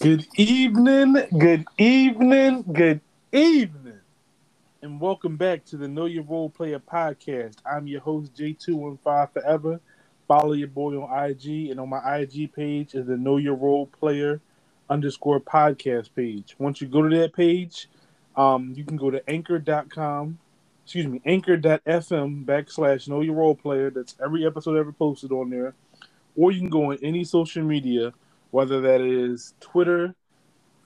Good evening, good evening, good evening, and welcome back to the Know Your Role Player podcast. I'm your host J215 Forever. Follow your boy on IG, and on my IG page is the Know Your Role Player underscore podcast page. Once you go to that page, um, you can go to anchor.com, excuse me, anchor.fm backslash Know Your Role Player. That's every episode ever posted on there. Or you can go on any social media whether that is Twitter,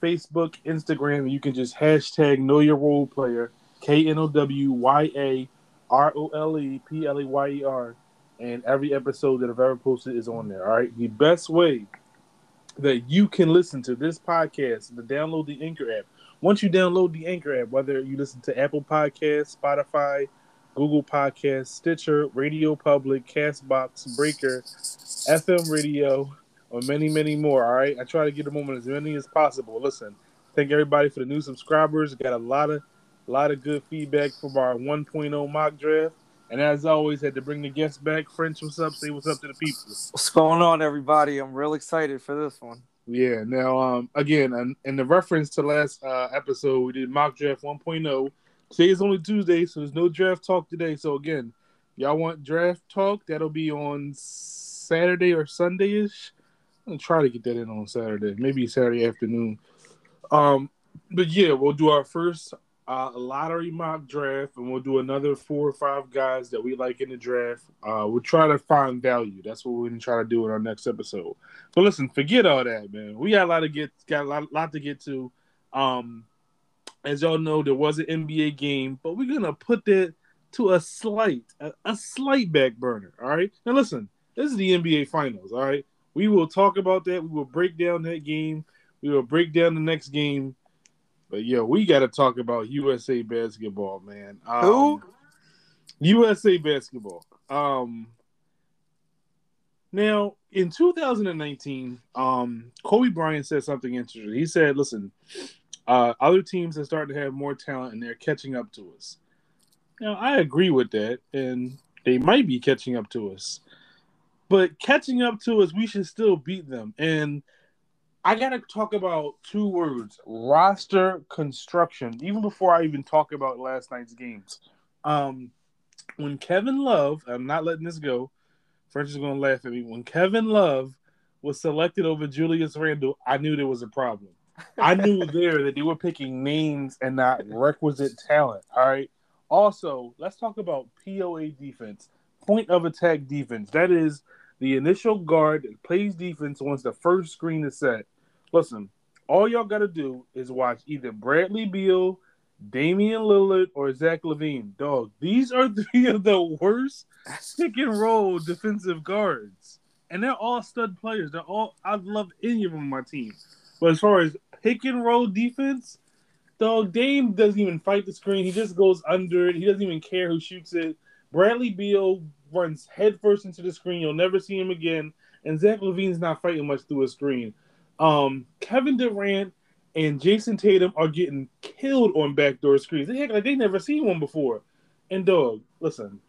Facebook, Instagram. You can just hashtag Know Your Role Player, K N O W Y A R O L E P L E Y E R, and every episode that I've ever posted is on there. All right, the best way that you can listen to this podcast to download the Anchor app. Once you download the Anchor app, whether you listen to Apple Podcasts, Spotify, Google Podcasts, Stitcher, Radio Public, Castbox, Breaker, FM Radio, or many, many more. All right, I try to get them on as many as possible. Listen, thank everybody for the new subscribers. Got a lot of, lot of good feedback from our 1.0 mock draft. And as always, had to bring the guests back. French, what's up? Say what's up to the people. What's going on, everybody? I'm real excited for this one. Yeah. Now, um, again, and in the reference to last uh, episode, we did mock draft 1.0. Today is only Tuesday, so there's no draft talk today. So again, y'all want draft talk? That'll be on Saturday or Sunday ish. Try to get that in on Saturday, maybe Saturday afternoon. Um, but yeah, we'll do our first uh, lottery mock draft, and we'll do another four or five guys that we like in the draft. Uh, we'll try to find value. That's what we're gonna try to do in our next episode. But listen, forget all that, man. We got a lot to get, got a lot, lot to get to. Um, as y'all know, there was an NBA game, but we're gonna put that to a slight, a, a slight back burner. All right. Now listen, this is the NBA Finals. All right. We will talk about that. We will break down that game. We will break down the next game. But yeah, we got to talk about USA basketball, man. Um, Who? USA basketball. Um, now in 2019, um, Kobe Bryant said something interesting. He said, "Listen, uh, other teams are starting to have more talent, and they're catching up to us." Now, I agree with that, and they might be catching up to us. But catching up to us, we should still beat them. And I gotta talk about two words: roster construction. Even before I even talk about last night's games, um, when Kevin Love, I'm not letting this go. French is gonna laugh at me. When Kevin Love was selected over Julius Randle, I knew there was a problem. I knew there that they were picking names and not requisite talent. All right. Also, let's talk about POA defense, point of attack defense. That is the initial guard that plays defense once the first screen is set. Listen, all y'all got to do is watch either Bradley Beal, Damian Lillard, or Zach LaVine. Dog, these are three of the worst pick and roll defensive guards. And they're all stud players. They're all I'd love any of them on my team. But as far as pick and roll defense, dog, Dame doesn't even fight the screen. He just goes under it. He doesn't even care who shoots it. Bradley Beal runs headfirst into the screen. You'll never see him again. And Zach LaVine's not fighting much through a screen. Um, Kevin Durant and Jayson Tatum are getting killed on backdoor screens. They act like they never seen one before. And dog, listen,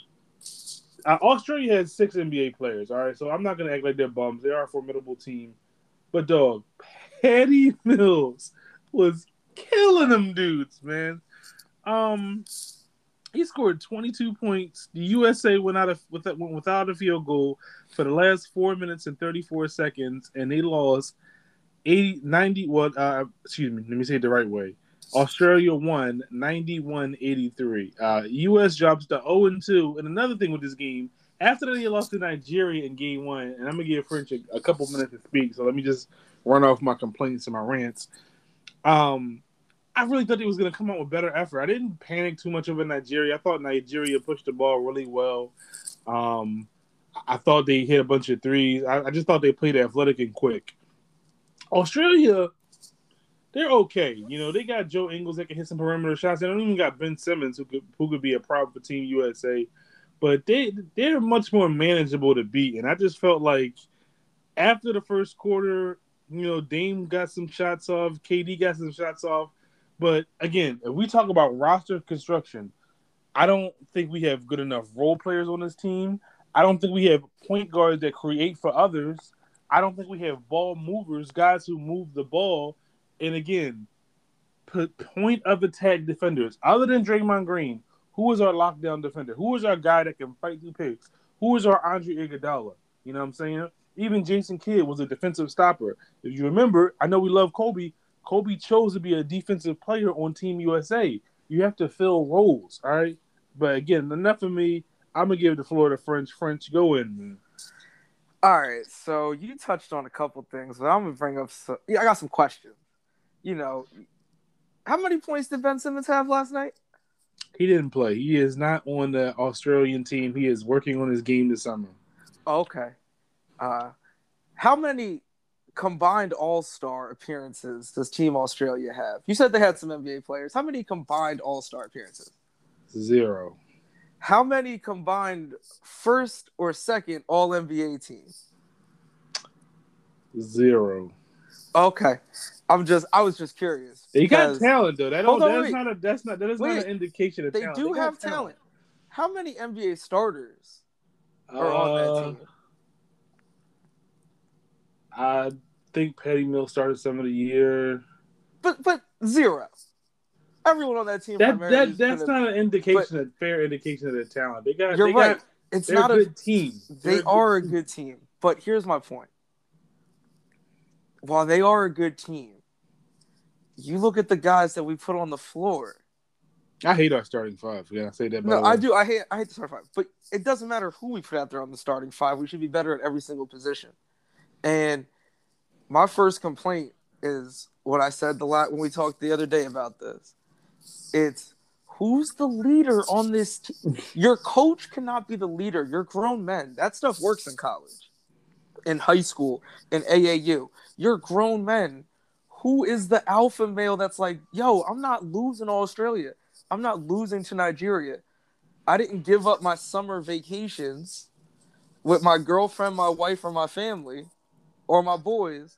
uh, Australia has six NBA players. All right, so I'm not gonna act like they're bums. They are a formidable team. But dog, Patty Mills was killing them dudes, man. Um, he scored 22 points. The USA went out of without, went without a field goal for the last four minutes and 34 seconds, and they lost 80, 90. Well, uh, excuse me. Let me say it the right way. Australia won 91-83. Uh, US drops to 0 and 2. And another thing with this game, after they lost to Nigeria in game one, and I'm gonna give French a, a couple minutes to speak, so let me just run off my complaints and my rants. Um, I really thought he was going to come out with better effort. I didn't panic too much over Nigeria. I thought Nigeria pushed the ball really well. Um, I thought they hit a bunch of threes. I, I, just thought they played athletic and quick. Australia, they're okay. You know, they got Joe Ingles that can hit some perimeter shots. They don't even got Ben Simmons who could who could be a problem for Team USA. But they they're much more manageable to beat. And I just felt like after the first quarter, you know, Dame got some shots off, KD got some shots off but again, if we talk about roster construction, I don't think we have good enough role players on this team. I don't think we have point guards that create for others. I don't think we have ball movers, guys who move the ball. And again, put point of attack defenders. Other than Draymond Green, who is our lockdown defender? Who is our guy that can fight through picks? Who is our Andre Iguodala? You know what I'm saying? Even Jason Kidd was a defensive stopper. If you remember, I know we love Kobe. Kobe chose to be a defensive player on Team USA. You have to fill roles, all right? But again, enough of me. I'm gonna give the floor to French. French, go in, man. All right, so you touched on a couple things, but I'm gonna bring up. Some, yeah, I got some questions. You know, how many points did Ben Simmons have last night? He didn't play. He is not on the Australian team. He is working on his game this summer. Okay. Uh, how many combined All Star appearances does Team Australia have? You said they had some NBA players. How many combined All Star appearances? Zero. How many combined first or second All NBA teams? Zero. Okay, I'm just I was just curious. They got because talent though. That Hold on, that's wait. not a that's not that is not an indication of They talent. do got have talent. How many NBA starters are on that Uh, team? I think Patty Mills started some of the year. But but zero. Everyone on that team. That that is gonna- not an indication, a fair indication of their talent. They got You're they right. got It's not a a. good team. They They're are a team. good team. But here's my point. While they are a good team, you look at the guys that we put on the floor. I hate our starting five. Yeah, I say that. No, I do. I hate. I hate the starting five, but it doesn't matter who we put out there on the starting five. We should be better at every single position. And my first complaint is what I said the lot when we talked the other day about this. It's who's the leader on this team. Your coach cannot be the leader. You're grown men. That stuff works in college, in high school, in AAU. You're grown men. Who is the alpha male that's like, yo, I'm not losing Australia. I'm not losing to Nigeria. I didn't give up my summer vacations with my girlfriend, my wife, or my family, or my boys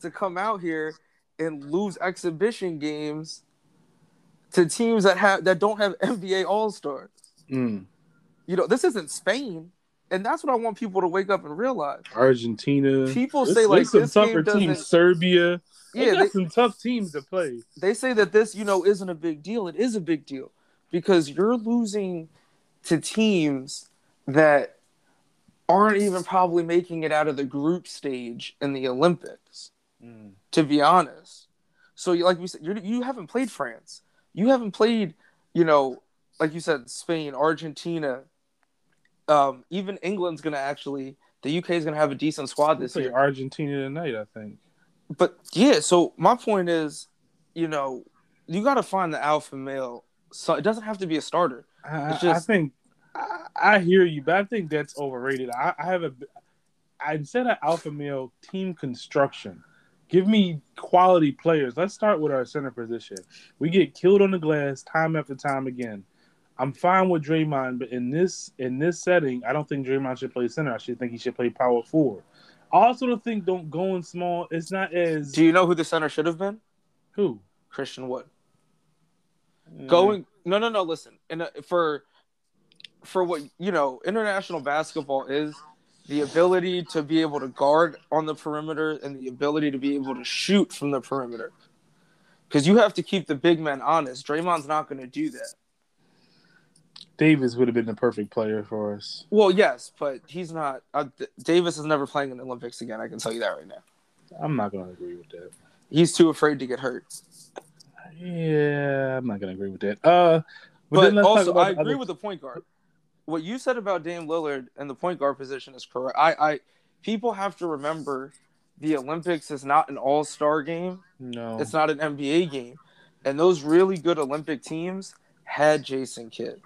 to come out here and lose exhibition games to teams that have that don't have NBA All Stars. Mm. You know, this isn't Spain, and that's what I want people to wake up and realize. Argentina. People There's- say like some this tougher game teams. Serbia. Yeah, they, some tough teams to play. they say that this, you know, isn't a big deal. It is a big deal because you're losing to teams that aren't even probably making it out of the group stage in the Olympics. To be honest, so like we said, you're, you haven't played France. You haven't played, you know, like you said, Spain, Argentina. Um, even England's gonna actually. The UK is gonna have a decent squad this year. Argentina tonight, I think. But yeah, so my point is, you know, you got to find the alpha male. So it doesn't have to be a starter. I, just- I think I, I hear you, but I think that's overrated. I, I have a I instead of alpha male team construction. Give me quality players. Let's start with our center position. We get killed on the glass time after time again. I'm fine with Draymond, but in this in this setting, I don't think Draymond should play center. I should think he should play power forward. I also don't think don't going small. It's not as Do you know who the center should have been? who Christian Wood. Mm. Going no no no. Listen, and for for what you know, international basketball is the ability to be able to guard on the perimeter and the ability to be able to shoot from the perimeter. Because you have to keep the big men honest. Draymond's not going to do that. Davis would have been the perfect player for us. Well, yes, but he's not. Uh, Davis is never playing in the Olympics again. I can tell you that right now. I'm not going to agree with that. He's too afraid to get hurt. Yeah, I'm not gonna agree with that. Uh, but, But, then let's talk also, I agree other- with the point guard. What you said about Dame Lillard and the point guard position is correct. I, I people have to remember the Olympics is not an all star game. No, It's not an NBA game, and those really good Olympic teams had Jason Kidd.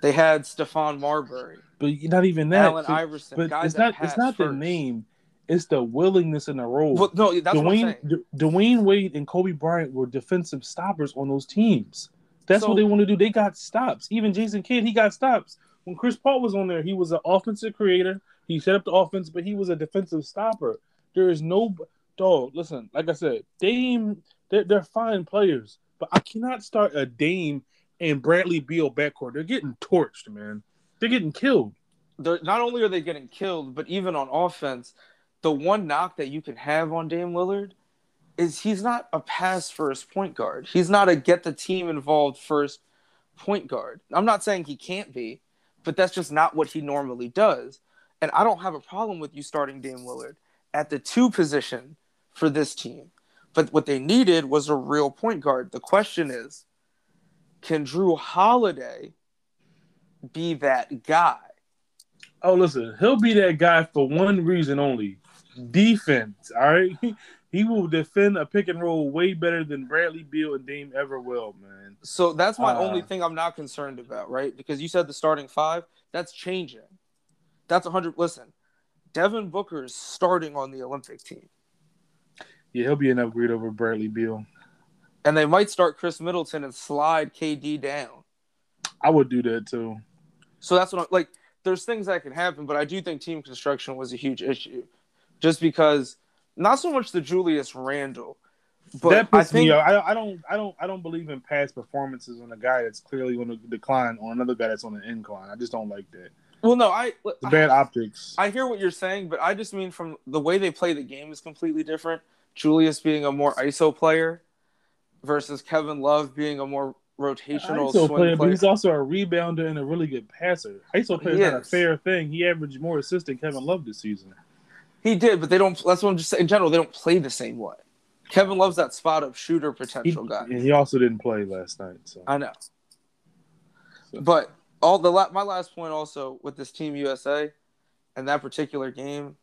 They had Stephon Marbury, but not even that. Allen but, Iverson. but guys it's not. It's not the name. It's the willingness in the role. Well, no, that's what I'm saying. D- Dwyane Wade and Kobe Bryant were defensive stoppers on those teams. That's So- what they want to do. They got stops. Even Jason Kidd, he got stops. When Chris Paul was on there, he was an offensive creator. He set up the offense, but he was a defensive stopper. There is no dog. Listen, like I said, Dame, they're, they're fine players, but I cannot start a Dame and Bradley Beal backcourt. They're getting torched, man. They're getting killed. They're, not only are they getting killed, but even on offense, the one knock that you can have on Dame Lillard is he's not a pass first point guard. He's not a get the team involved first point guard. I'm not saying he can't be, but that's just not what he normally does. And I don't have a problem with you starting Dame Lillard at the two position for this team. But what they needed was a real point guard. The question is, can Jrue Holiday be that guy? Oh, listen, he'll be that guy for one reason only defense. All right. He will defend a pick and roll way better than Bradley Beal and Dame ever will, man. So that's my Uh, only thing I'm not concerned about, right? Because you said the starting five, that's changing. That's 100. Listen, Devin Booker is starting on the Olympic team, Yeah, he'll be an upgrade over Bradley Beal. and they might start Khris Middleton and slide KD down. I would do that too. So that's what I'm like. There's things that can happen, but I do think team construction was a huge issue, just because not so much the Julius Randle, but that I think me off. I, I don't, I don't, I don't believe in past performances on a guy that's clearly on the decline or another guy that's on the incline. I just don't like that. well, no, I It's bad optics. I hear what you're saying, but I just mean from the way they play the game is completely different. Julius being a more ISO player versus Kevin Love being a more rotational ISO swing player, player. but he's also a rebounder and a really good passer. ISO player is not a fair thing. He averaged more assists than Kevin Love this season. He did, but they don't. That's what I'm just saying. In general, they don't play the same way. Kevin Love's that spot up shooter He, potential guy. and he also didn't play last night. So I know, So- but all the my last point also with this team USA and that particular game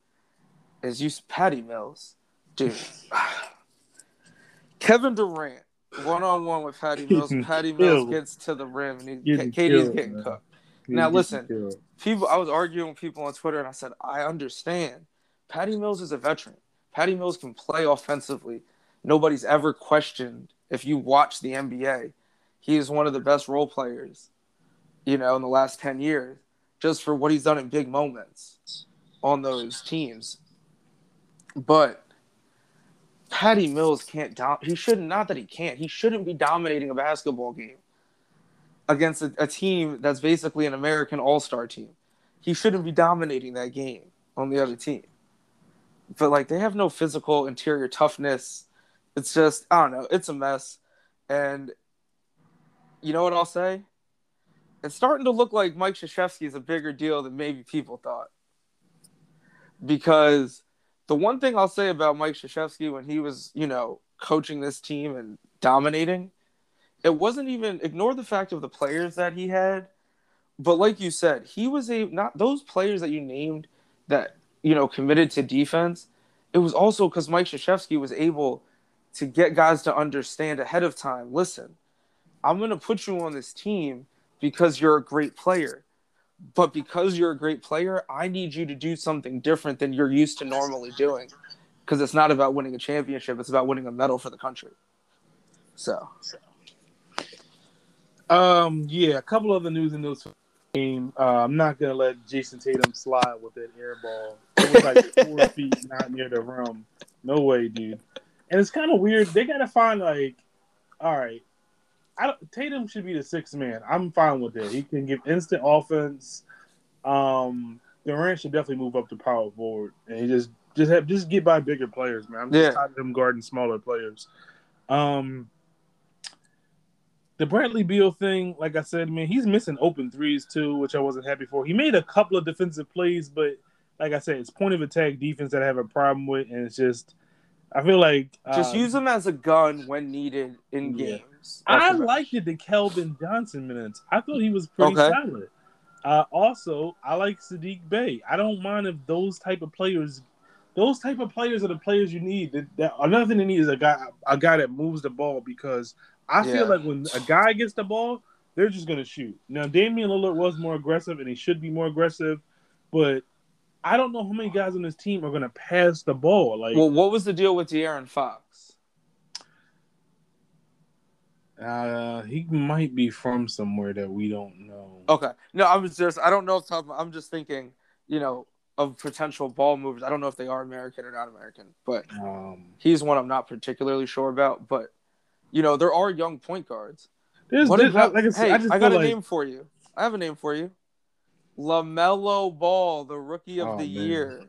is you Patty Mills, dude. Kevin Durant one on one with Patty Mills. Patty Mills gets to the rim and he, Getting KD's killed, getting man. cooked. He Now, listen. People, I was arguing with people on Twitter and I said I understand. Patty Mills is a veteran. Patty Mills can play offensively. Nobody's ever questioned if you watch the NBA. He is one of the best role players, you know, in the last 10 years, just for what he's done in big moments on those teams. But Patty Mills can't he shouldn't not that he can't. He shouldn't be dominating a basketball game against a, a team that's basically an American All-Star team. He shouldn't be dominating that game on the other team. But like they have no physical interior toughness. It's just I don't know, it's a mess. And you know what I'll say? It's starting to look like Mike Krzyzewski is a bigger deal than maybe people thought. Because the one thing I'll say about Mike Krzyzewski when he was, you know, coaching this team and dominating, it wasn't even ignore the fact of the players that he had, but like you said, he was a not those players that you named that you know committed to defense. It was also because Mike Krzyzewski was able to get guys to understand ahead of time. Listen, I'm going to put you on this team because you're a great player. But because you're a great player, I need you to do something different than you're used to normally doing. Because it's not about winning a championship, it's about winning a medal for the country. So, Um, yeah, a couple other news and this Uh, I'm not gonna let Jayson Tatum slide with that air ball. It was like four feet, not near the rim. No way, dude. And it's kind of weird. They gotta find like, all right, I don't, Tatum should be the sixth man. I'm fine with that. He can give instant offense. Um, Durant should definitely move up to power forward, and he just just have just get by bigger players, man. I'm just Yeah. tired of him guarding smaller players. Um, the Bradley Beal thing, like I said, man, he's missing open threes too, which I wasn't happy for. He made a couple of defensive plays, but like I said, it's point of attack defense that I have a problem with, and it's just I feel like just uh, use him as a gun when needed in Yeah. games. I liked it the Keldon Johnson minutes. I thought he was pretty Okay. solid. Uh, also, I like Saddiq Bey. I don't mind if those type of players, those type of players are the players you need. That, that another thing they need is a guy, a guy that moves the ball because I Yeah. feel like when a guy gets the ball, they're just gonna shoot. Now, Damian Lillard was more aggressive, and he should be more aggressive, but I don't know how many guys on this team are gonna pass the ball. Like, Well, what was the deal with De'Aaron Fox? uh, he might be from somewhere that we don't know. Okay, no, I was just I don't know I'm just thinking, you know, of potential ball movers. I don't know if they are American or not American, but Um, he's one I'm not particularly sure about. But you know, there are young point guards. there's, What there's- about? like I said, hey, I I, got a like name for you. I have a name for you. LaMelo Ball, the rookie of Oh, the man. year.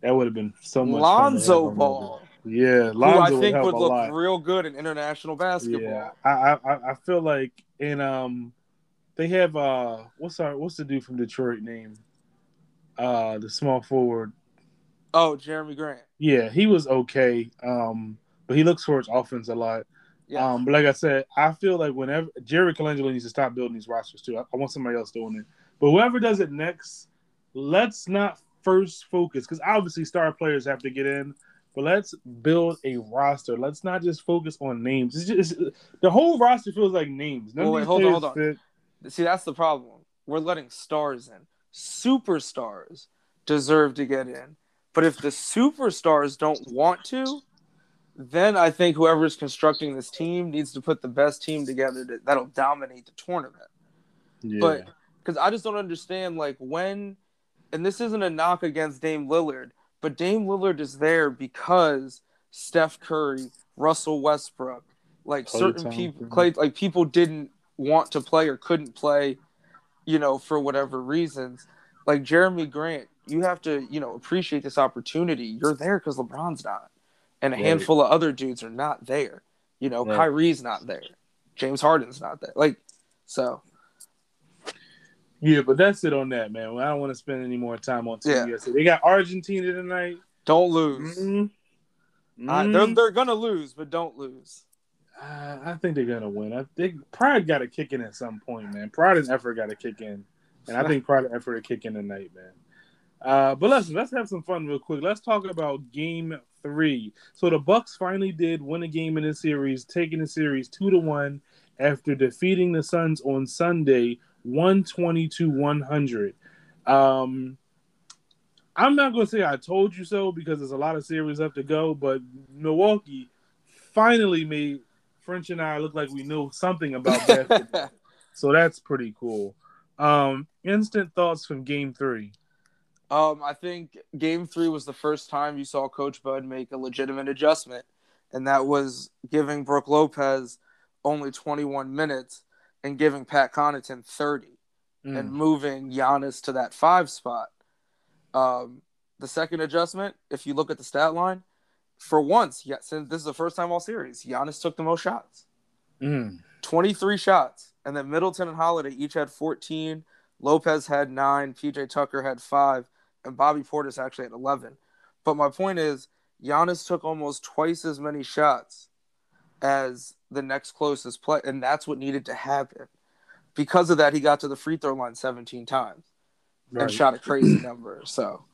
That would have been so much. Lonzo Ball. Yeah, Lonzo who I think would, would look real good in international basketball. Yeah, I, I I feel like in um they have uh what's our what's the dude from Detroit name? Uh the small forward. Oh, Jerami Grant. Yeah, he was okay. Um, but he looks towards offense a lot. Yeah. Um, but like I said, I feel like whenever Jerry Colangelo needs to stop building these rosters too. I, I want somebody else doing it. But whoever does it next, let's not first focus because obviously star players have to get in. But let's build a roster. Let's not just focus on names. It's just it's, the whole roster feels like names. None well, wait, hold on, hold on. Fit. See, that's the problem. We're letting stars in. Superstars deserve to get in. But if the superstars don't want to, then I think whoever's constructing this team needs to put the best team together that, that'll dominate the tournament. Yeah. But because I just don't understand, like when, and this isn't a knock against Dame Lillard, but Dame Lillard is there because Steph Curry, Russell Westbrook, like Clay certain people, Clay, like people didn't want to play or couldn't play, you know, for whatever reasons. Like Jerami Grant, you have to, you know, appreciate this opportunity. You're there because LeBron's not, and a right. handful of other dudes are not there. You know, right. Kyrie's not there, James Harden's not there. Like, so. Yeah, but that's it on that, man. I don't want to spend any more time on TV. Yeah. They got Argentina tonight. Don't lose. Mm-hmm. Uh, they're they're gonna lose, but don't lose. Uh, I think they're gonna win. I think Pride got to kick in at some point, man. Pride and effort got to kick in, and I think Pride and effort to kicking tonight, man. Uh, but listen, let's have some fun real quick. Let's talk about Game Three. So the Bucks finally did win a game in the series, taking the series two to one after defeating the Suns on Sunday, one twenty to one hundred. Um, I'm not gonna say I told you so because there's a lot of series left to go, but Milwaukee finally made French and I look like we knew something about basketball. so that's pretty cool. Um, instant thoughts from game three. Um, I think game three was the first time you saw Coach Bud make a legitimate adjustment, and that was giving Brook Lopez only 21 minutes and giving Pat Connaughton 30 mm. and moving Giannis to that five spot. Um, the second adjustment, if you look at the stat line, for once, yeah, since this is the first time all series, Giannis took the most shots. Mm. 23 shots. And then Middleton and Holiday each had 14. Lopez had nine. PJ Tucker had five. And Bobby Portis actually had 11. But my point is, Giannis took almost twice as many shots as the next closest play. And that's what needed to happen. Because of that, he got to the free throw line 17 times right. and shot a crazy number. So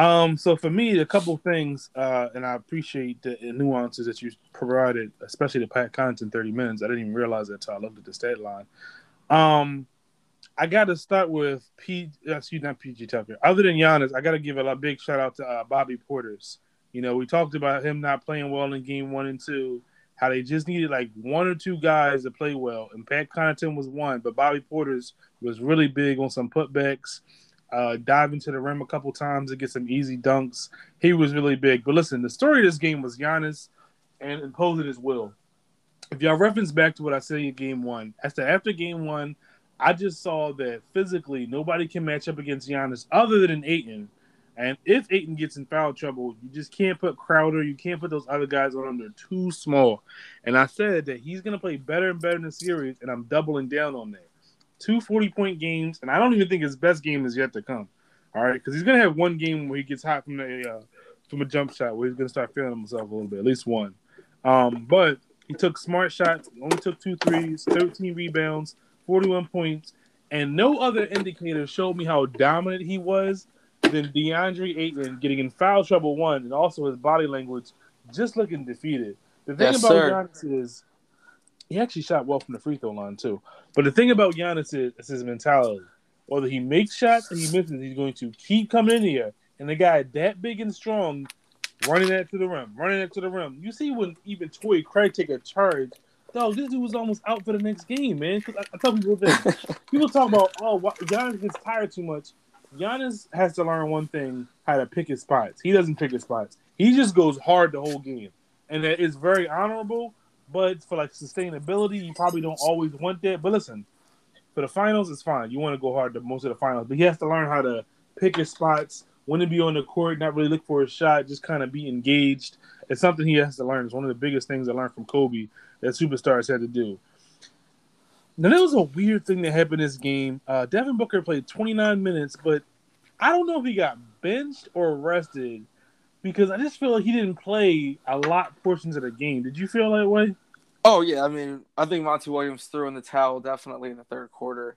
um, so for me, a couple things, uh, and I appreciate the nuances that you provided, especially the Pat Connaughton 30 minutes. I didn't even realize that until I looked at the stat line. Um, I got to start with P. Uh, excuse not PG Tucker. Other than Giannis, I got to give a, big shout out to uh, Bobby Portis. You know, we talked about him not playing well in game one and two, how they just needed like one or two guys to play well, and Pat Connaughton was one, but Bobby Portis was really big on some putbacks uh, dive into the rim a couple times to get some easy dunks. He was really big. But listen, the story of this game was Giannis and imposing his will. If y'all reference back to what I said in game one, after after game one, I just saw that physically nobody can match up against Giannis other than Ayton. And if Ayton gets in foul trouble, you just can't put Crowder, you can't put those other guys on. him. They're too small. And I said that he's going to play better and better in the series, and I'm doubling down on that two 40 point games, and I don't even think his best game is yet to come. All right, because he's gonna have one game where he gets hot from the uh, from a jump shot where he's gonna start feeling himself a little bit, at least one. Um, but he took smart shots, only took two threes, 13 rebounds, 41 points, and no other indicator showed me how dominant he was than DeAndre Ayton getting in foul trouble one, and also his body language just looking defeated. The thing yes, about Giannis is he actually shot well from the free throw line too. But the thing about Giannis is, is his mentality. Whether he makes shots or he misses, he's going to keep coming in here. And the guy that big and strong, running that to the rim, running that to the rim. You see when even Torrey Craig take a charge, dog, this dude was almost out for the next game, man. I, I tell people this. people talk about, oh, Giannis gets tired too much. Giannis has to learn one thing: how to pick his spots. He doesn't pick his spots. He just goes hard the whole game, and that is very honorable. But for like sustainability, you probably don't always want that. But listen, for the finals, it's fine. You want to go hard to most of the finals, but he has to learn how to pick his spots when to be on the court, not really look for a shot, just kind of be engaged. It's something he has to learn. It's one of the biggest things I learned from Kobe that superstars had to do. Now there was a weird thing that happened in this game. Uh, Devin Booker played 29 minutes, but I don't know if he got benched or rested because I just feel like he didn't play a lot portions of the game. Did you feel that way? Oh yeah, I mean, I think Monty Williams threw in the towel definitely in the third quarter.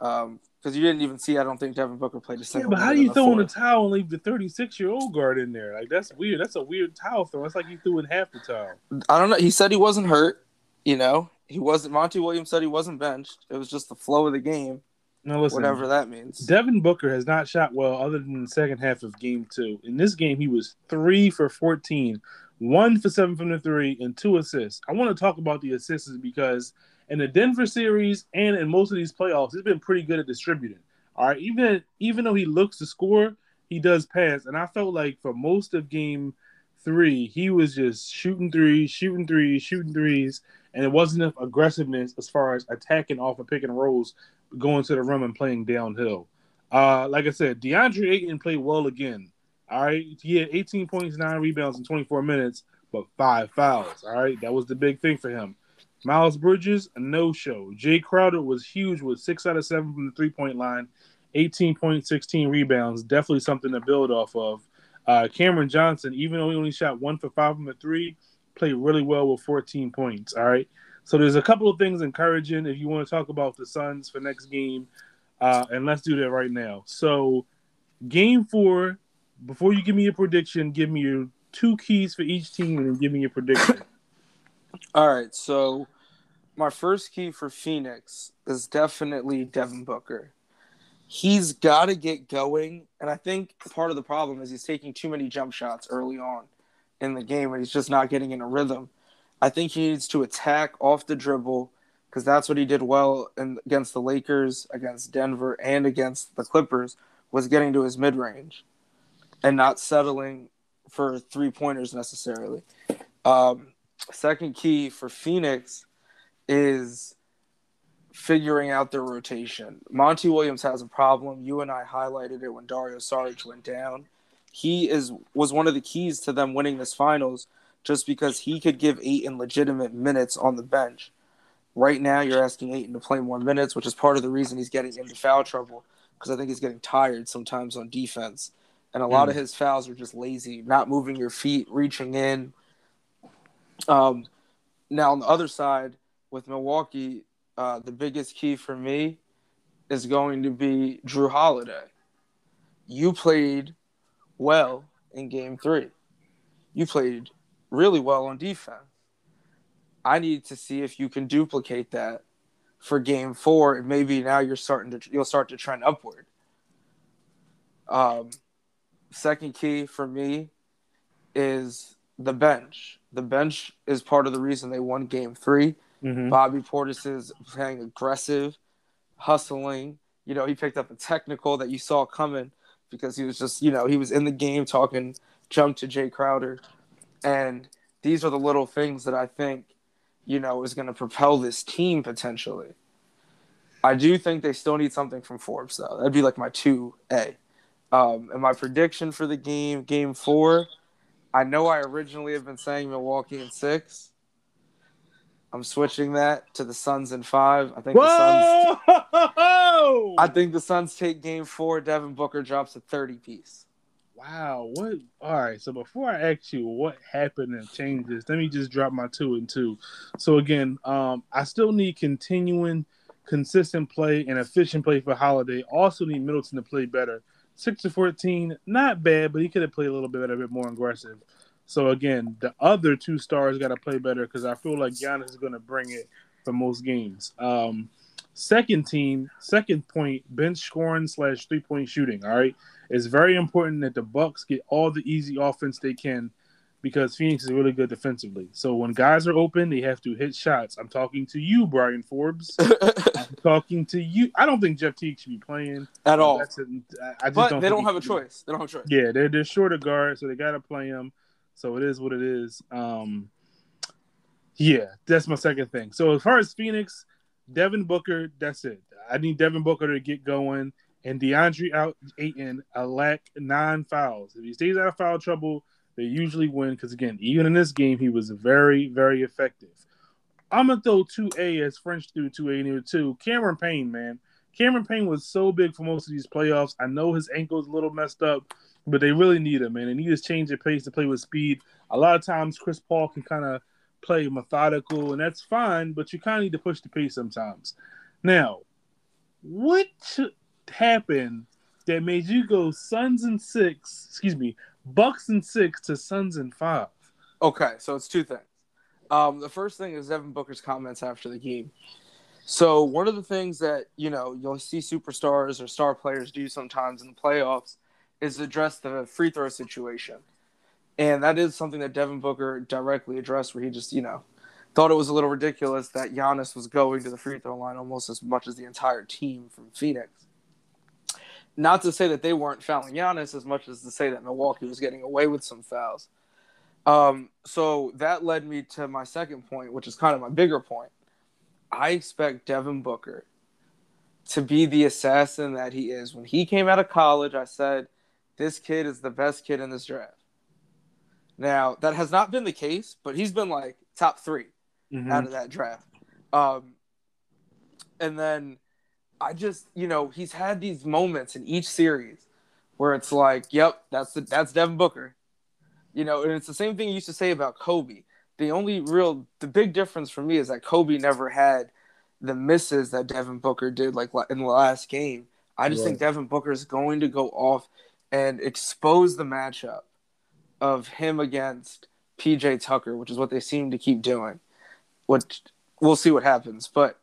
Um, because you didn't even see. I don't think Devin Booker played a single. Yeah, but how do you throw in a towel and leave the 36 year old guard in there? Like that's weird. That's a weird towel throw. It's like he threw in half the towel. I don't know. He said he wasn't hurt. You know, he wasn't. Monty Williams said he wasn't benched. It was just the flow of the game. No, listen, whatever that means. Devin Booker has not shot well other than the second half of game two. In this game, he was three for 14, one for seven from the three, and two assists. I want to talk about the assists because in the Denver series and in most of these playoffs, he's been pretty good at distributing. All right, even even though he looks to score, he does pass. And I felt like for most of game three, he was just shooting threes, shooting threes, shooting threes, and it wasn't enough aggressiveness as far as attacking off of pick and rolls going to the rim and playing downhill. Uh, like I said, DeAndre Ayton played well again. All right, he had 18 points, nine rebounds in 24 minutes, but five fouls. All right, that was the big thing for him. Miles Bridges, no show. Jae Crowder was huge with six out of seven from the three point line, 18 points, 16 rebounds. Definitely something to build off of. Uh, Cameron Johnson, even though he only shot one for five from the three, played really well with 14 points. All right. So there's a couple of things encouraging if you want to talk about the Suns for next game, uh, and let's do that right now. So, game four, before you give me your prediction, give me your two keys for each team, and give me your prediction. All right. So, my first key for Phoenix is definitely Devin Booker. He's got to get going, and I think part of the problem is he's taking too many jump shots early on in the game, and he's just not getting in a rhythm. I think he needs to attack off the dribble because that's what he did well in, against the Lakers, against Denver, and against the Clippers was getting to his mid range and not settling for three pointers necessarily. Um, second key for Phoenix is figuring out their rotation. Monty Williams has a problem. You and I highlighted it when Dario Saric went down. He is was one of the keys to them winning this finals just because he could give Ayton legitimate minutes on the bench. Right now, you're asking Ayton to play more minutes, which is part of the reason he's getting into foul trouble because I think he's getting tired sometimes on defense. And a lot of hmm. his fouls are just lazy, not moving your feet, reaching in. Um, now, on the other side, with Milwaukee, uh, the biggest key for me is going to be Jrue Holiday. You played well in game three. You played really well on defense. I need to see if you can duplicate that for game four, and maybe now you're starting to you'll start to trend upward. Um, second key for me is the bench. The bench is part of the reason they won game 3 mm-hmm. Bobby Portis is playing aggressive, hustling. You know, he picked up a technical that you saw coming because he was just, you know, he was in the game talking jump to Jae Crowder. And these are the little things that I think, you know, is going to propel this team potentially. I do think they still need something from Forbes, though. That'd be like my 2A. Um, and my prediction for the game, game four, I know I originally have been saying Milwaukee in six. I'm switching that to the Suns in five. I think Whoa! the Suns. I think the Suns take game four. Devin Booker drops a 30 piece. Wow. What? All right. So before I ask you what happened and changes, let me just drop my two and two. So again, um, I still need continuing, consistent play and efficient play for Holiday. Also need Middleton to play better. Six to fourteen, not bad, but he could have played a little bit better, a bit more aggressive. So again, the other two stars got to play better because I feel like Giannis is going to bring it for most games. Um, second team, second point, bench scoring slash three point shooting. All right, it's very important that the Bucks get all the easy offense they can because Phoenix is really good defensively. So when guys are open, they have to hit shots. I'm talking to you, Brian Forbes. I'm talking to you. I don't think Jeff Teague should be playing at all. That's a, I just but don't they don't have a choice. They don't have a choice. Yeah, they're they're short of guard, so they got to play him. So it is what it is. Um, yeah, that's my second thing. So as far as Phoenix, Devin Booker, that's it. I need Devin Booker to get going and DeAndre out Ayton a lack nine fouls. If he stays out of foul trouble, they usually win because again, even in this game, he was very, very effective. I'm gonna throw two A as French threw two A near two. Cameron Payne, man. Cameron Payne was so big for most of these playoffs. I know his ankle's a little messed up, but they really need him, man. They need to change of pace to play with speed. A lot of times, Chris Paul can kind of play methodical, and that's fine, but you kind of need to push the pace sometimes. Now, what happened that made you go Suns and six? Excuse me, Bucks and six to Suns and five. Okay, so it's two things. Um, the first thing is Devin Booker's comments after the game. So one of the things that you know you'll see superstars or star players do sometimes in the playoffs is address the free throw situation, and that is something that Devin Booker directly addressed, where he just you know thought it was a little ridiculous that Giannis was going to the free throw line almost as much as the entire team from Phoenix. Not to say that they weren't fouling Giannis as much as to say that Milwaukee was getting away with some fouls. Um, so that led me to my second point, which is kind of my bigger point. I expect Devin Booker to be the assassin that he is. When he came out of college, I said, this kid is the best kid in this draft. Now, that has not been the case, but he's been like top 3 mm-hmm. out of that draft. Um, and then I just, you know, he's had these moments in each series where it's like, yep, that's the, that's Devin Booker. You know, and it's the same thing you used to say about Kobe. The only real, the big difference for me is that Kobe never had the misses that Devin Booker did, like in the last game. I just right. think Devin Booker is going to go off and expose the matchup of him against PJ Tucker, which is what they seem to keep doing. Which we'll see what happens, but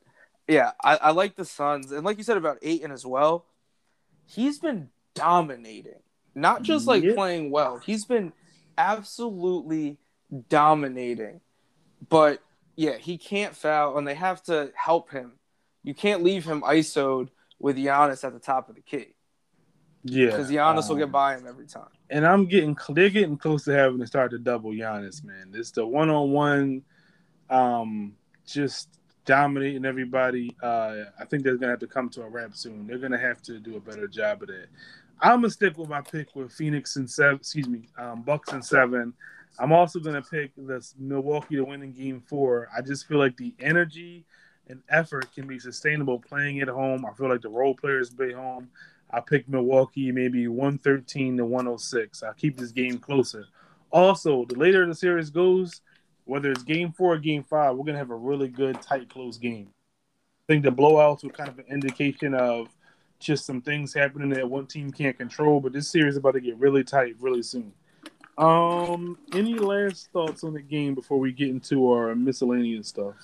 yeah, I, I like the Suns, and like you said about Ayton as well, he's been dominating, not just like yeah. playing well. He's been absolutely dominating, but yeah, he can't foul, and they have to help him. You can't leave him isoed with Giannis at the top of the key. Yeah, because Giannis um, will get um, by him every time. And I'm getting they're getting close to having to start to double Giannis, man. It's the one on one, um, just dominating everybody. Uh, I think they're gonna have to come to a wrap soon. They're gonna have to do a better job of that. I'm gonna stick with my pick with Phoenix and seven. Excuse me, um, Bucks and seven. I'm also gonna pick this Milwaukee to win in Game Four. I just feel like the energy and effort can be sustainable playing at home. I feel like the role players be home. I pick Milwaukee maybe 113 to 106. I'll keep this game closer. Also, the later the series goes, whether it's game four or game five, we're gonna have a really good, tight, close game. I think the blowouts were kind of an indication of just some things happening that one team can't control. But this series is about to get really tight really soon. Um, any last thoughts on the game before we get into our miscellaneous stuff?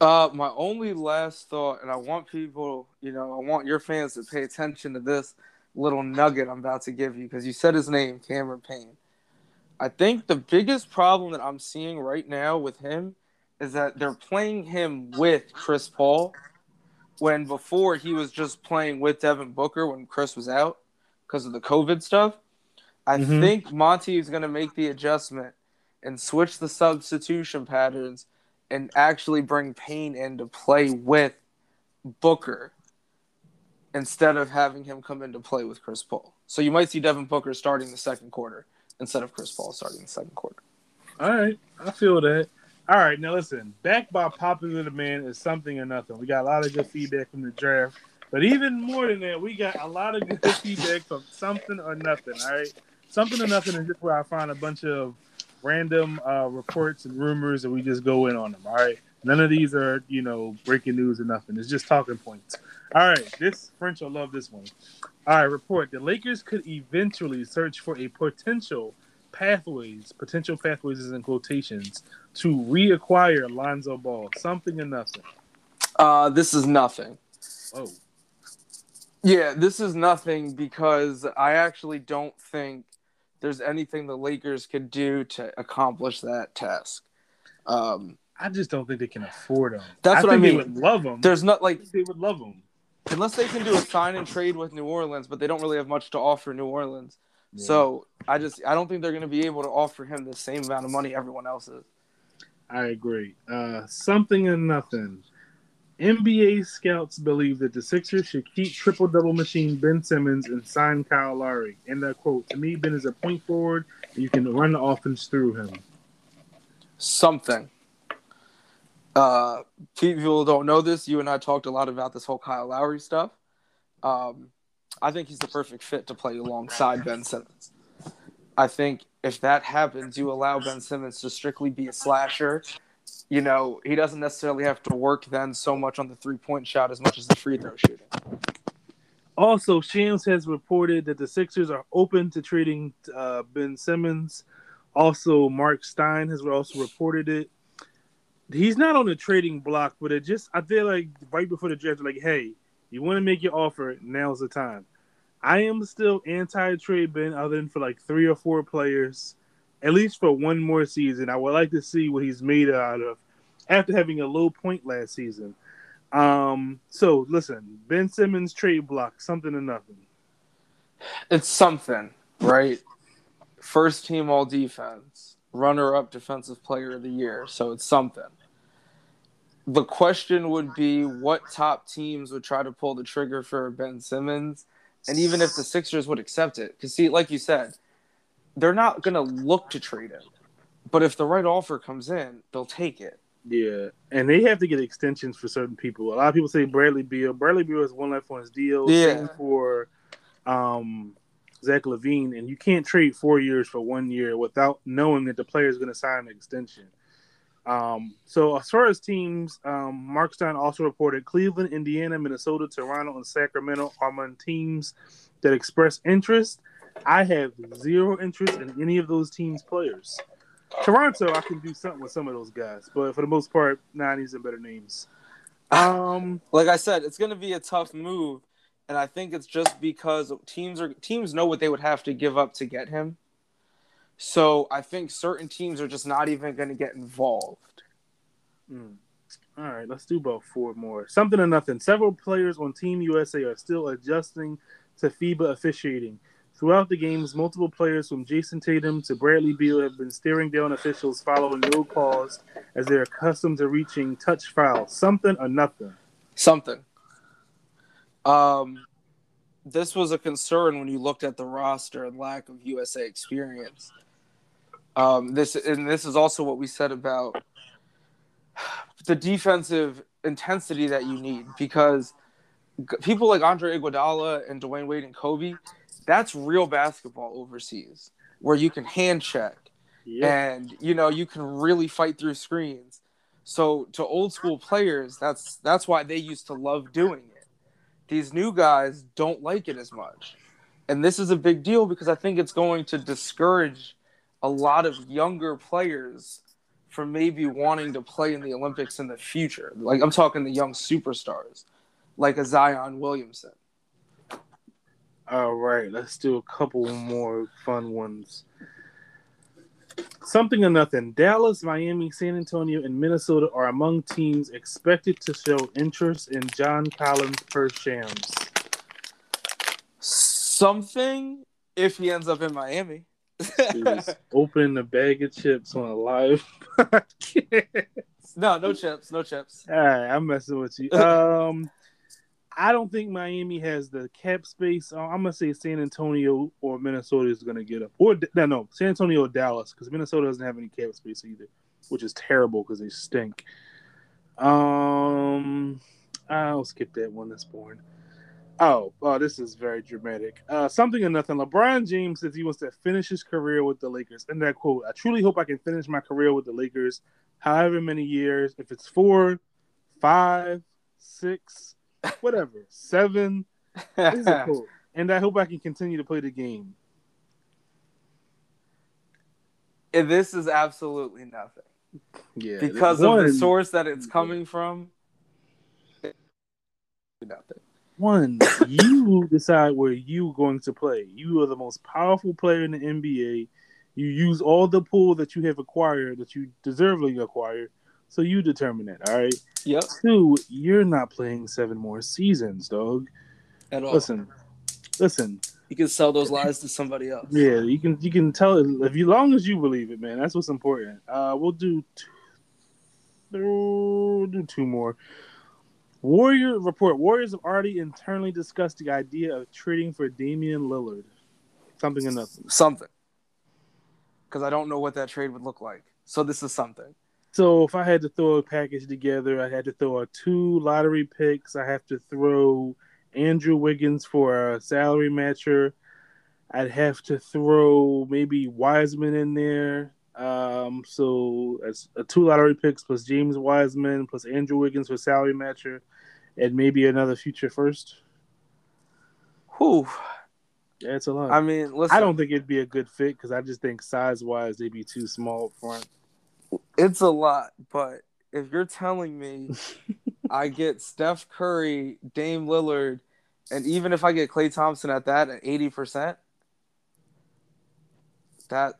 Uh, my only last thought, and I want people, you know, I want your fans to pay attention to this little nugget I'm about to give you because you said his name, Cameron Payne. I think the biggest problem that I'm seeing right now with him is that they're playing him with Chris Paul when before he was just playing with Devin Booker when Chris was out because of the COVID stuff. I mm-hmm. think Monty is going to make the adjustment and switch the substitution patterns and actually bring Payne in to play with Booker instead of having him come in to play with Chris Paul. So you might see Devin Booker starting the second quarter instead of Chris Paul starting the second quarter. All right, I feel that. All right, now listen, back by popular demand is something or nothing. We got a lot of good feedback from the draft, but even more than that, we got a lot of good feedback from something or nothing. All right, something or nothing is just where I find a bunch of random uh, reports and rumors, and we just go in on them. All right, none of these are you know breaking news or nothing. It's just talking points. All right, this French will love this one. All right, report. The Lakers could eventually search for a potential pathways, potential pathways is in quotations, to reacquire Lonzo Ball. Something or nothing. Uh, this is nothing. Oh. Yeah, this is nothing because I actually don't think there's anything the Lakers could do to accomplish that task. Um, I just don't think they can afford them. That's I what I mean. They would love them. There's not like they would love him unless they can do a sign and trade with New Orleans, but they don't really have much to offer New Orleans. Yeah. So I just I don't think they're going to be able to offer him the same amount of money everyone else is. I agree. Uh, something and nothing. NBA scouts believe that the Sixers should keep triple double machine Ben Simmons and sign Kyle Lowry. And that quote, to me, Ben is a point forward. You can run the offense through him. Something. Uh, people don't know this. You and I talked a lot about this whole Kyle Lowry stuff. Um, I think he's the perfect fit to play alongside Ben Simmons. I think if that happens, you allow Ben Simmons to strictly be a slasher you know, he doesn't necessarily have to work then so much on the three point shot as much as the free throw shooting. Also, Shams has reported that the Sixers are open to trading uh, Ben Simmons. Also, Mark Stein has also reported it. He's not on the trading block, but it just I feel like right before the draft, like, hey, you want to make your offer? Now's the time. I am still anti-trade Ben, other than for like three or four players at least for one more season. I would like to see what he's made out of after having a low point last season. Um, so listen, Ben Simmons trade block, something or nothing. It's something, right? First team all defense, runner up defensive player of the year, so it's something. The question would be what top teams would try to pull the trigger for Ben Simmons, and even if the Sixers would accept it. Because, see, like you said, they're not going to look to trade him. But if the right offer comes in, they'll take it. Yeah, and they have to get extensions for certain people. A lot of people say Bradley Beal. Bradley Beal has one left on his deal. Yeah. Same for um, Zach LaVine, and you can't trade four years for one year without knowing that the player is going to sign an extension. Um, so as far as teams, um, Mark Stein also reported Cleveland, Indiana, Minnesota, Toronto, and Sacramento are among teams that express interest. I have zero interest in any of those teams' players. Toronto, I can do something with some of those guys, but for the most part, these are better names. Um, like I said, it's going to be a tough move, and I think it's just because teams are teams know what they would have to give up to get him. So I think certain teams are just not even going to get involved. Mm. All right, let's do about four more. Something or nothing. Several players on Team USA are still adjusting to FIBA officiating. Throughout the games, multiple players from Jayson Tatum to Bradley Beal have been staring down officials following no calls as they're accustomed to reaching touch fouls. Something or nothing. Something. Um, this was a concern when you looked at the roster and lack of USA experience. Um, this and this is also what we said about the defensive intensity that you need because people like Andre Iguodala and Dwyane Wade and Kobe that's real basketball overseas where you can hand check yep. and you know you can really fight through screens. So to old school players that's that's why they used to love doing it. These new guys don't like it as much. And this is a big deal because i think it's going to discourage a lot of younger players from maybe wanting to play in the olympics in the future like i'm talking the young superstars like a zion williamson all right, let's do a couple more fun ones. Something or nothing. Dallas, Miami, San Antonio, and Minnesota are among teams expected to show interest in John Collins per Shams. Something if he ends up in Miami. open a bag of chips on a live podcast. No, no chips, no chips. All right, I'm messing with you. Um I don't think Miami has the cap space. Uh, I'm gonna say San Antonio or Minnesota is gonna get up, or no, no, San Antonio or Dallas because Minnesota doesn't have any cap space either, which is terrible because they stink. Um, I'll skip that one. That's boring. Oh, oh, this is very dramatic. Uh, something or nothing. LeBron James says he wants to finish his career with the Lakers. And that quote: "I truly hope I can finish my career with the Lakers, however many years. If it's four, five, six." whatever. Seven. cool. And I hope I can continue to play the game. And this is absolutely nothing. Yeah. Because of the source that it's coming from. Nothing. One, you decide where you going to play. You are the most powerful player in the NBA. You use all the pool that you have acquired that you deservedly acquired so you determine it, all right? Yep. Two, you're not playing seven more seasons, dog. At all. Listen, listen. You can sell those lies to somebody else. Yeah, you can. You can tell if you, long as you believe it, man. That's what's important. Uh, we'll do. Two, we'll do two more. Warrior report: Warriors have already internally discussed the idea of trading for Damian Lillard. Something or nothing. Something. Because I don't know what that trade would look like. So this is something. So if I had to throw a package together, I had to throw a two lottery picks. I have to throw Andrew Wiggins for a salary matcher. I'd have to throw maybe Wiseman in there. Um, so as a two lottery picks plus James Wiseman plus Andrew Wiggins for salary matcher, and maybe another future first. Whew. Yeah, it's a lot. I mean, listen, I don't think it'd be a good fit because I just think size wise they'd be too small up front. it's a lot, but if you're telling me I get Steph Curry, Dame Lillard, and even if I get Klay Thompson at that at eighty percent, that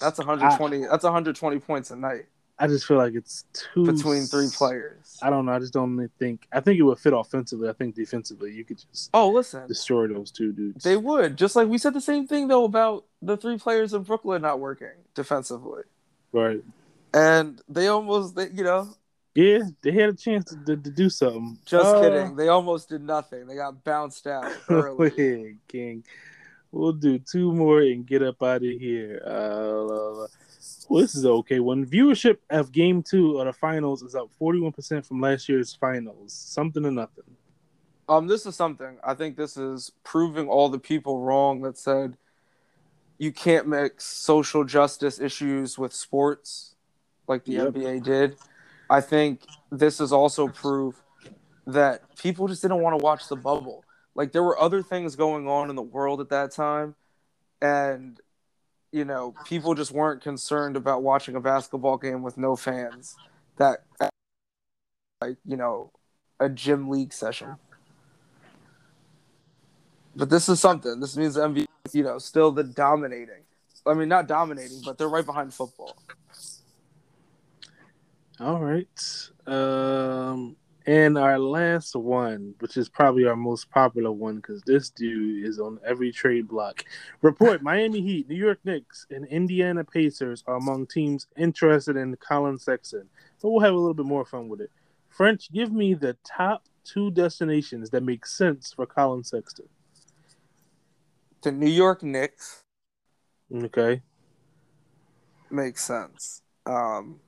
that's 120. that's 120 points a night I just feel like it's too between three players. I don't know. I just don't think. I think it would fit offensively. I think defensively, you could just Oh, listen, destroy those two dudes. they would just like we said the same thing though about the three players in Brooklyn not working defensively, right. and they almost, they, you know, Yeah, they had a chance to, to, to do something. just Uh, kidding, they almost did nothing. They got bounced out early. King. We'll do two more and get up out of here. Uh, well, this is okay. When viewership of Game Two of the finals is up forty-one percent from last year's finals, something or nothing. Um, this is something. I think this is proving all the people wrong that said you can't mix social justice issues with sports like the Yep. NBA did. I think this is also proof that people just didn't want to watch the bubble. Like there were other things going on in the world at that time and you know, people just weren't concerned about watching a basketball game with no fans. That like, you know, a gym league session. But this is something. This means NBA, you know, still the dominating. I mean, not dominating, but they're right behind football. All right. Um, and our last one, which is probably our most popular one, because this dude is on every trade block. Report: Miami Heat, New York Knicks, and Indiana Pacers are among teams interested in Collin Sexton. But we'll have a little bit more fun with it. French, give me the top two destinations that make sense for Collin Sexton. The New York Knicks Okay. makes sense. Um,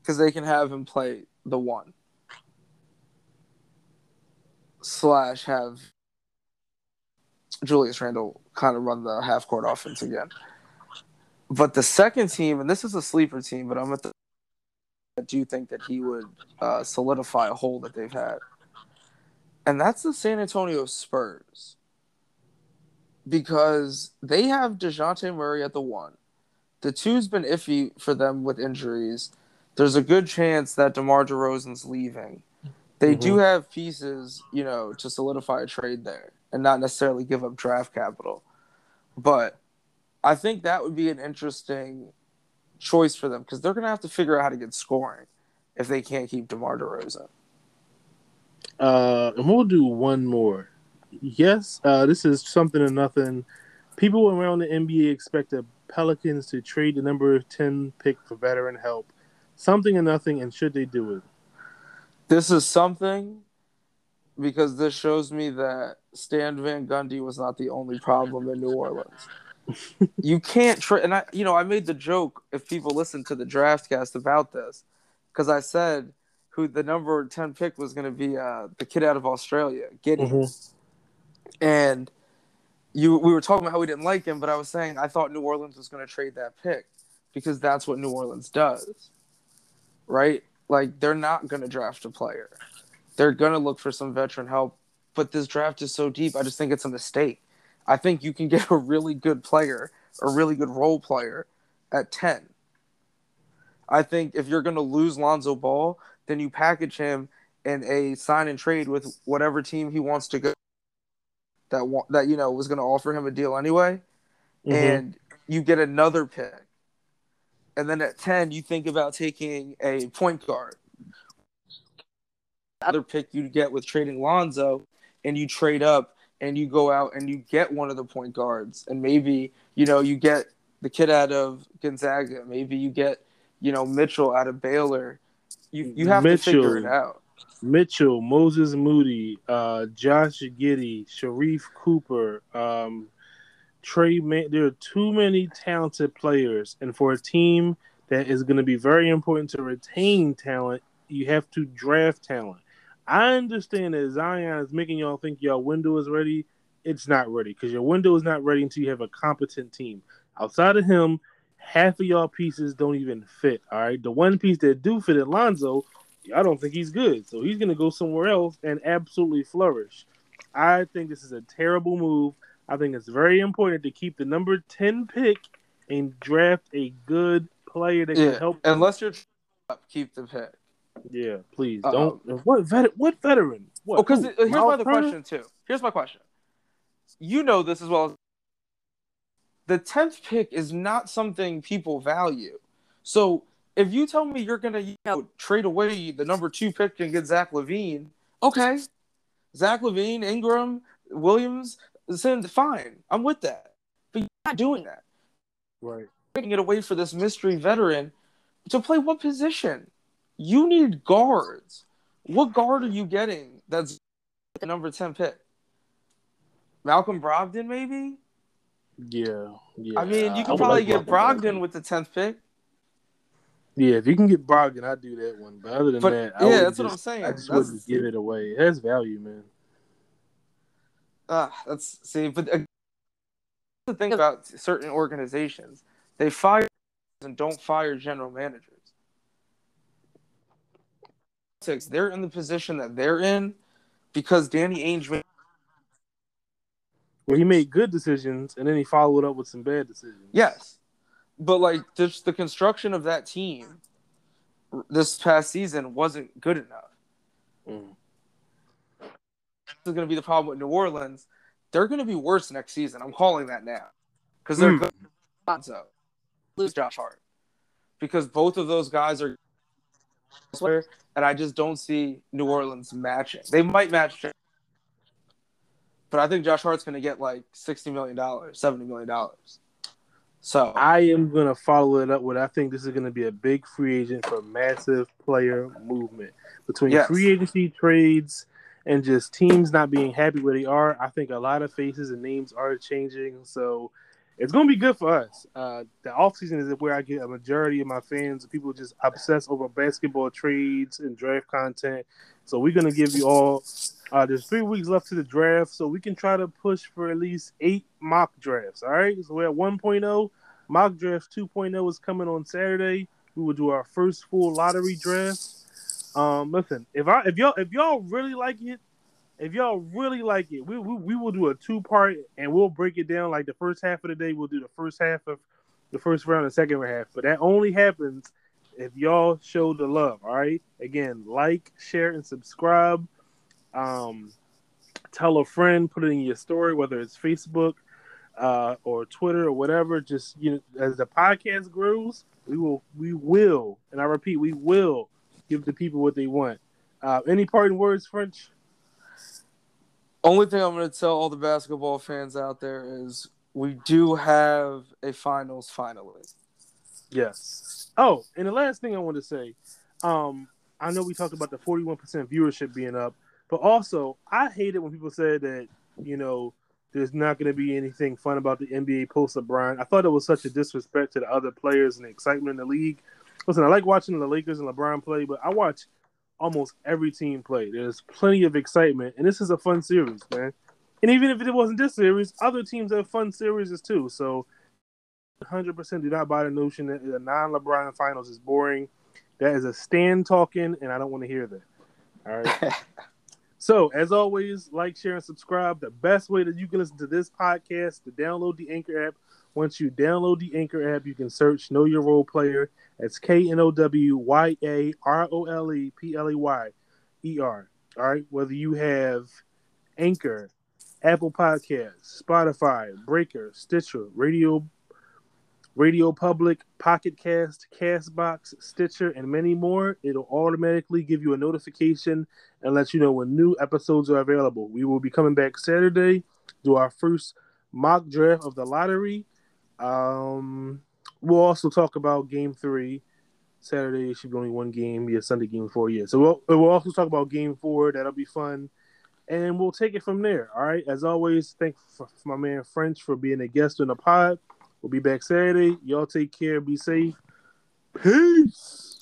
because they can have him play the one slash have Julius Randle kind of run the half court offense again. But the second team, and this is a sleeper team, but I'm at the I do think that he would uh, solidify a hole that they've had, and that's the San Antonio Spurs because they have Dejounte Murray at the one. The two's been iffy for them with injuries. There's a good chance that DeMar DeRozan's leaving. They do have pieces, you know, to solidify a trade there and not necessarily give up draft capital. But I think that would be an interesting choice for them because they're going to have to figure out how to get scoring if they can't keep DeMar DeRozan. Uh, and we'll do one more. Yes, uh, this is something or nothing. People around the NBA expect the Pelicans to trade the number 10 pick for veteran help. Something or nothing, and should they do it? This is something because this shows me that Stan Van Gundy was not the only problem in New Orleans. you can't trade, and I, you know, I made the joke if people listen to the draft cast about this because I said who the number ten pick was going to be uh, the kid out of Australia, Giddey, Mhm. and you we were talking about how we didn't like him, but I was saying I thought New Orleans was going to trade that pick because that's what New Orleans does, right? Like they're not going to draft a player. They're going to look for some veteran help, but this draft is so deep. I just think it's a mistake. I think you can get a really good player, a really good role player at 10. I think if you're going to lose Lonzo Ball, then you package him in a sign and trade with whatever team he wants to go that that you know was going to offer him a deal anyway Mhm. and you get another pick. And then at 10, you think about taking a point guard. Other pick you get with trading Lonzo, and you trade up and you go out and you get one of the point guards. And maybe, you know, you get the kid out of Gonzaga. Maybe you get, you know, Mitchell out of Baylor. You, you have to figure it out. Mitchell, Moses Moody, uh, Josh Giddey, Sharife Cooper, um, Trey. There are too many talented players, and for a team that is going to be very important to retain talent, you have to draft talent. I understand that Zion is making y'all think your window is ready. It's not ready because your window is not ready until you have a competent team. Outside of him, half of y'all pieces don't even fit. All right, the one piece that do fit, Alonzo, I don't think he's good, so he's gonna go somewhere else and absolutely flourish. I think this is a terrible move. I think it's very important to keep the number ten pick and draft a good player that Yeah, can help. unless you're keep the pick. Yeah, please Uh, don't. What vet? What veteran? What? Oh, because who? here's my other question too. Here's my question. You know this as well. as The tenth pick is not something people value. So if you tell me you're gonna you know, trade away the number two pick and get Zach LaVine, okay, Zach LaVine, Ingram, Williams, then fine, I'm with that. But you're not doing that. Right. Taking it away for this mystery veteran to play what position? You need guards. What guard are you getting that's the number 10 pick? Malcolm Brogdon, maybe? Yeah. Yeah. I mean, you can probably like get Malcolm Brogdon with the 10th pick. Yeah, if you can get Brogdon, I'd do that one. But other than But, that, I yeah, that's what I'm saying. I just That's- wouldn't give it away. It has value, man. Ah, that's see, but uh, the thing about certain organizations, they fire and don't fire general managers. Six, they're in the position that they're in because Danny Ainge made Well, he made good decisions, and then he followed up with some bad decisions. Yes, but like just the construction of that team this past season wasn't good enough. Mm. This is going to be the problem with New Orleans. They're going to be worse next season. I'm calling that now because they're Mm. good. So lose Josh Hart because both of those guys are elsewhere, and I just don't see New Orleans matching. They might match, but I think Josh Hart's going to get like sixty million dollars, seventy million dollars. So I am gonna follow it up with. I think this is gonna be a big free agent for massive player movement between Yes. free agency trades and just teams not being happy where they are. I think a lot of faces and names are changing, so it's gonna be good for us. Uh, the offseason is where I get a majority of my fans. People just obsess over basketball trades and draft content. So we're gonna give you all. Uh, there's three weeks left to the draft, so we can try to push for at least eight mock drafts. All right, so we're at 1.0. Mock draft 2.0 is coming on Saturday. We will do our first full lottery draft. Um, listen, if I if y'all if y'all really like it, if y'all really like it, we, we, we will do a two part and we'll break it down. Like the first half of the day, we'll do the first half of the first round and second half. But that only happens if y'all show the love. All right. Again, like, share, and subscribe. Um, tell a friend, put it in your story, whether it's Facebook uh, or Twitter or whatever. Just you know, as the podcast grows, we will we will, and I repeat, we will give the people what they want. Uh, any parting words, French? Only thing I'm going to tell all the basketball fans out there is we do have a finals finally. Yes. Oh, and the last thing I want to say, um, I know we talked about the 41% viewership being up, but also I hate it when people say that, you know, there's not going to be anything fun about the NBA post LeBron. I thought it was such a disrespect to the other players and the excitement in the league. Listen, I like watching the Lakers and LeBron play, but I watch almost every team play. There's plenty of excitement, and this is a fun series, man. And even if it wasn't this series, other teams have fun series too. So 100% do not buy the notion that the non-LeBron finals is boring. That is a stand talking, and I don't want to hear that. All right. so, as always, like, share, and subscribe. The best way that you can listen to this podcast to download the Anchor app. Once you download the Anchor app, you can search Know Your Role Player. That's K N O W Y A R O L E P L E Y E R. All right. Whether you have Anchor, Apple Podcasts, Spotify, Breaker, Stitcher, Radio Radio Public, Pocket Cast, Castbox, Stitcher, and many more, it'll automatically give you a notification and let you know when new episodes are available. We will be coming back Saturday, do our first mock draft of the lottery. Um, we'll also talk about Game Three, Saturday should be only one game, be a Sunday game four. Yeah, so we'll we'll also talk about game four. That'll be fun, and we'll take it from there. All right. As always, thank my man French for being a guest on the pod. We'll be back Saturday. Y'all take care. Be safe. Peace.